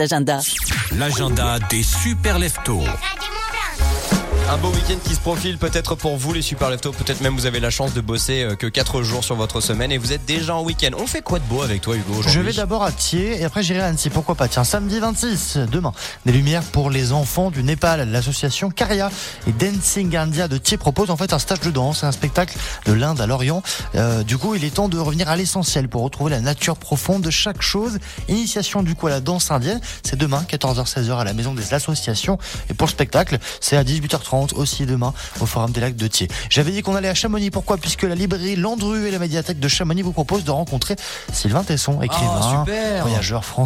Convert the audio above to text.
Agenda. L'agenda des super leftos. Un beau week-end qui se profile peut-être pour vous les super leftos, peut-être même vous avez la chance de bosser euh, que 4 jours sur votre semaine et vous êtes déjà en week-end. On fait quoi de beau avec toi Hugo Je vais d'abord à Thiers et après j'irai à Annecy. Pourquoi pas? Tiens, samedi 26, demain, des lumières pour les enfants du Népal. L'association Caria et Dancing India de Thiers propose en fait un stage de danse, un spectacle de l'Inde à l'Orient. Euh, du coup, il est temps de revenir à l'essentiel pour retrouver la nature profonde de chaque chose. Initiation du coup à la danse indienne, c'est demain 14h-16h à la maison des associations et pour le spectacle, c'est à 18h30 aussi demain au Forum des Lacs de Thiers. J'avais dit qu'on allait à Chamonix. Pourquoi? Puisque la librairie Landru et la médiathèque de Chamonix vous proposent de rencontrer Sylvain Tesson, écrivain, Ah, super voyageur français.